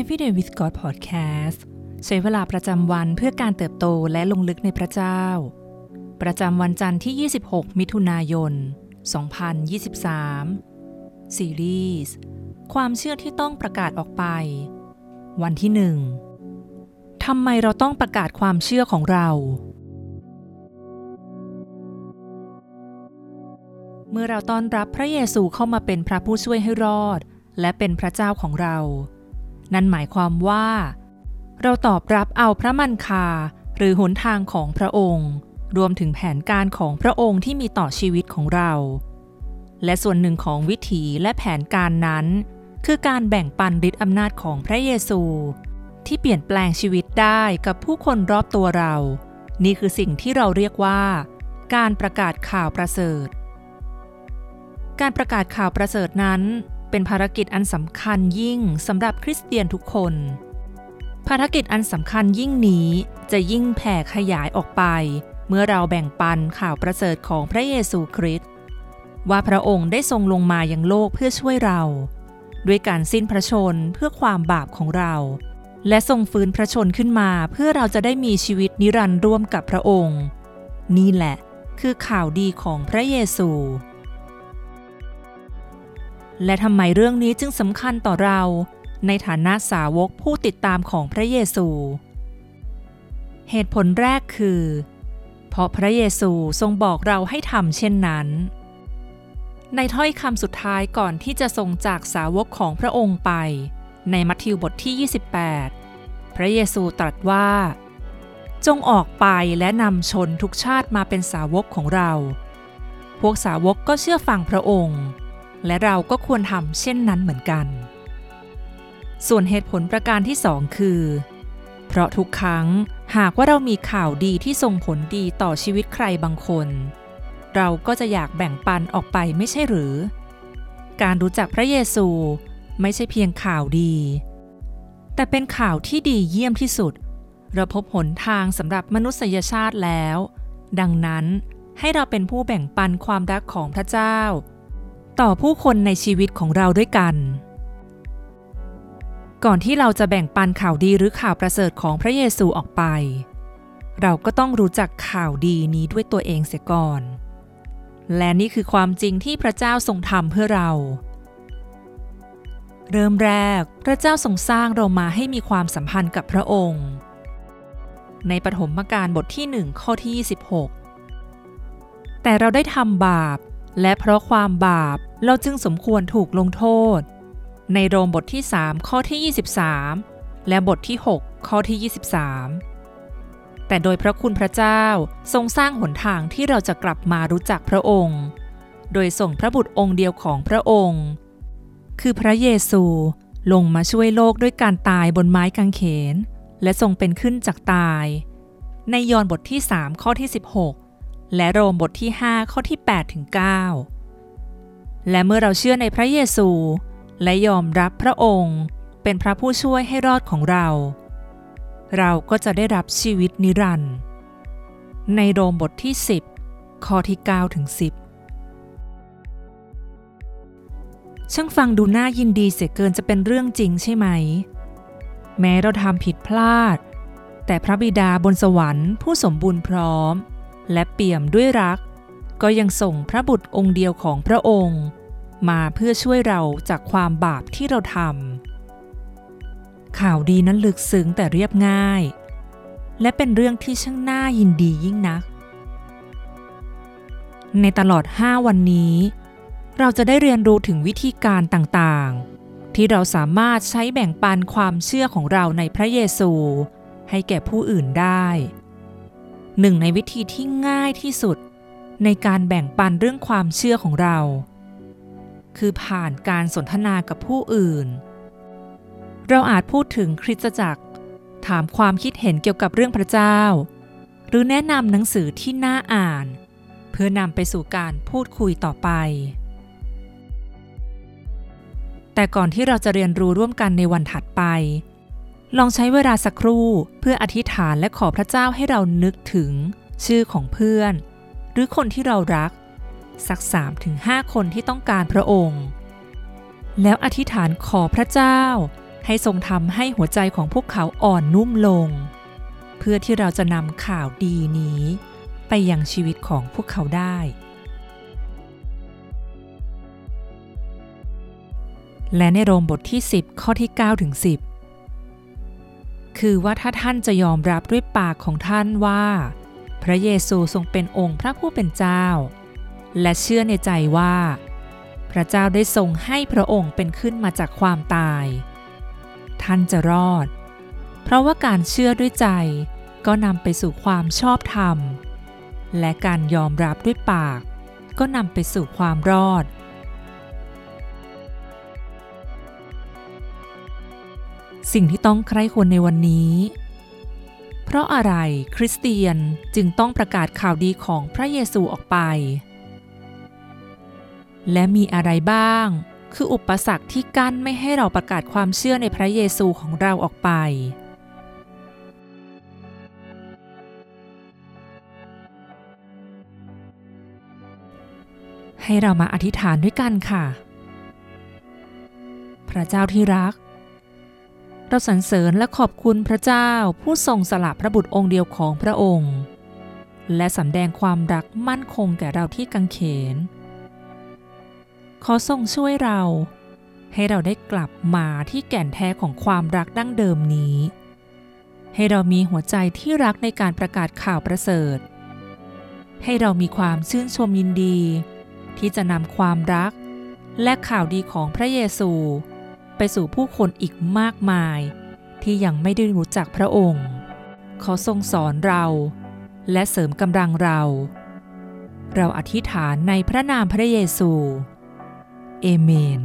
Everyday with God Podcast ใช้เวลาประจำวันเพื่อการเติบโตและลงลึกในพระเจ้า ประจำวันจันทร์ที่ 26 มิถุนายน 2023 ซีรีส์ความเชื่อที่ต้องประกาศออกไป วันที่หนึ่งทำไมเราต้องประกาศความเชื่อของเรา เมื่อเราต้อนรับพระเยซูเข้ามาเป็นพระผู้ช่วยให้รอด และเป็นพระเจ้าของเรา นั่นหมายความว่า เราตอบรับเอาพระมันคาหรือหนทางของพระองค์ รวมถึงแผนการของพระองค์ที่มีต่อชีวิตของเรา และส่วนหนึ่งของวิถีและแผนการนั้น คือการแบ่งปันฤทธิอำนาจของพระเยซู ที่เปลี่ยนแปลงชีวิตได้กับผู้คนรอบตัวเรา นี่คือสิ่งที่เราเรียกว่า การประกาศข่าวประเสริฐ การประกาศข่าวประเสริฐนั้น เป็นภารกิจอันสำคัญยิ่งสำหรับคริสเตียนทุกคน ภารกิจอันสำคัญยิ่งนี้จะยิ่งแผ่ขยายออกไป เมื่อเราแบ่งปันข่าวประเสริฐของพระเยซูคริสต์ว่าพระองค์ได้ทรงลงมายังโลกเพื่อช่วยเรา ด้วยการสิ้นพระชนเพื่อความบาปของเรา และทรงฟื้นพระชนขึ้นมาเพื่อเราจะได้มีชีวิตนิรันดร์ร่วมกับพระองค์ นี่แหละคือข่าวดีของพระเยซู และทำไมเรื่องนี้จึงสำคัญต่อเรา ในฐานะสาวกผู้ติดตามของพระเยซู เหตุผลแรกคือ เพราะพระเยซูทรงบอกเราให้ทำเช่นนั้น ในถ้อยคำสุดท้ายก่อนที่จะทรงจากสาวกของพระองค์ไป ในมัทธิวบทที่ 28 พระเยซูตรัสว่า จงออกไปและนำชนทุกชาติมาเป็นสาวกของเรา พวกสาวกก็เชื่อฟังพระองค์ และเราก็ควรทำเช่นนั้นเหมือนกัน ส่วนเหตุผลประการที่สองคือ เพราะทุกครั้งหากว่าเรามีข่าวดีที่ส่งผลดีต่อชีวิตใครบางคน เราก็จะอยากแบ่งปันออกไปไม่ใช่หรือ การรู้จักพระเยซูไม่ใช่เพียงข่าวดี แต่เป็นข่าวที่ดีเยี่ยมที่สุด เราพบหนทางสำหรับมนุษยชาติแล้ว ดังนั้นให้เราเป็นผู้แบ่งปันความรักของพระเจ้า ต่อผู้คนในชีวิตของเราด้วยกัน ก่อนที่เราจะแบ่งปันข่าวดีหรือข่าวประเสริฐของพระเยซูออกไป เราก็ต้องรู้จักข่าวดีนี้ด้วยตัวเองเสียก่อน และนี่คือความจริงที่พระเจ้าทรงทำเพื่อเรา เริ่มแรกพระเจ้าทรงสร้างเรามาให้มีความสัมพันธ์กับพระองค์ ในปฐมกาลบทที่หนึ่งข้อที่ 26แต่เราได้ทำบาป และเพราะความบาปเราจึงสมควรถูกลงโทษ ในโรมบทที่ 3 ข้อที่ 23 และบทที่ 6 ข้อที่ 23 แต่โดยพระคุณพระเจ้าทรงสร้างหนทางที่เราจะกลับมารู้จักพระองค์ โดยส่งพระบุตรองค์เดียวของพระองค์ คือพระเยซูลงมาช่วยโลกด้วยการตายบนไม้กางเขน และทรงเป็นขึ้นจากตาย ในยอห์นบทที่ 3 ข้อที่ 16 และโรมบทที่ 5 ข้อที่ 8 ถึง 9 และเมื่อเราเชื่อในพระเยซู และยอมรับพระองค์เป็นพระผู้ช่วยให้รอดของเรา เราก็จะได้รับชีวิตนิรันดร์ในโรมบทที่ 10 ข้อที่ 9 ถึง 10 ช่างฟังดูน่ายินดีเสียเกินจะเป็นเรื่องจริงใช่ไหม แม้เราทำผิดพลาด แต่พระบิดาบนสวรรค์ผู้สมบูรณ์พร้อม และเปี่ยมด้วยรัก ก็ยังส่งพระบุตรองค์เดียวของพระองค์ มาเพื่อช่วยเราจากความบาปที่เราทำข่าวดีนั้นลึกซึ้งแต่เรียบง่าย และเป็นเรื่องที่ช่างน่ายินดียิ่งนัก ในตลอด 5 วันนี้ เราจะได้เรียนรู้ถึงวิธีการต่างๆ ที่เราสามารถใช้แบ่งปันความเชื่อของเราในพระเยซู ให้แก่ผู้อื่นได้ หนึ่งในวิธีที่ง่ายที่สุด ในการแบ่งปันเรื่องความเชื่อของเรา คือผ่านการสนทนากับผู้อื่น เราอาจพูดถึงคริสตจักร ถามความคิดเห็นเกี่ยวกับเรื่องพระเจ้า หรือแนะนำหนังสือที่น่าอ่าน เพื่อนำไปสู่การพูดคุยต่อไป แต่ก่อนที่เราจะเรียนรู้ร่วมกันในวันถัดไป ลองใช้เวลาสักครู่เพื่ออธิษฐานและขอพระเจ้าให้เรานึกถึง ชื่อของเพื่อน หรือคนที่เรารัก สัก3-5คนที่ต้องการพระองค์ แล้วอธิษฐานขอพระเจ้า ให้ทรงทำให้หัวใจของพวกเขาอ่อนนุ่มลง เพื่อที่เราจะนำข่าวดีนี้ ไปยังชีวิตของพวกเขาได้ และในโรมบทที่ 10 ข้อที่9ถึง10 คือว่าถ้าท่านจะยอมรับด้วยปากของท่านว่า พระเยซูทรงเป็นองค์พระผู้เป็นเจ้า และเชื่อในใจว่า พระเจ้าได้ทรงให้พระองค์เป็นขึ้นมาจากความตาย ท่านจะรอด เพราะว่าการเชื่อด้วยใจก็นำไปสู่ความชอบธรรม และการยอมรับด้วยปาก ก็นำไปสู่ความรอด สิ่งที่ต้องใคร่ควรในวันนี้ เพราะอะไรคริสเตียนจึงต้องประกาศข่าวดีของพระเยซูออกไป และมีอะไรบ้าง คืออุปสรรคที่กั้นไม่ให้เราประกาศความเชื่อในพระเยซูของเราออกไปให้เรามาอธิษฐานด้วยกันค่ะ พระเจ้าที่รัก เราสรรเสริญและขอบคุณพระเจ้าผู้ทรงสละพระบุตรองค์เดียวของพระองค์ และสำแดงความรักมั่นคงแก่เราที่กังเขน ขอทรงช่วยเรา ให้เราได้กลับมาที่แก่นแท้ของความรักดั้งเดิมนี้ ให้เรามีหัวใจที่รักในการประกาศข่าวประเสริฐ ให้เรามีความชื่นชมยินดี ที่จะนำความรักและข่าวดีของพระเยซู ไปสู่ผู้คนอีกมากมาย ที่ยังไม่ได้รู้จักพระองค์ ขอทรงสอนเรา และเสริมกำลังเรา เราอธิษฐานในพระนามพระเยซู เอเมน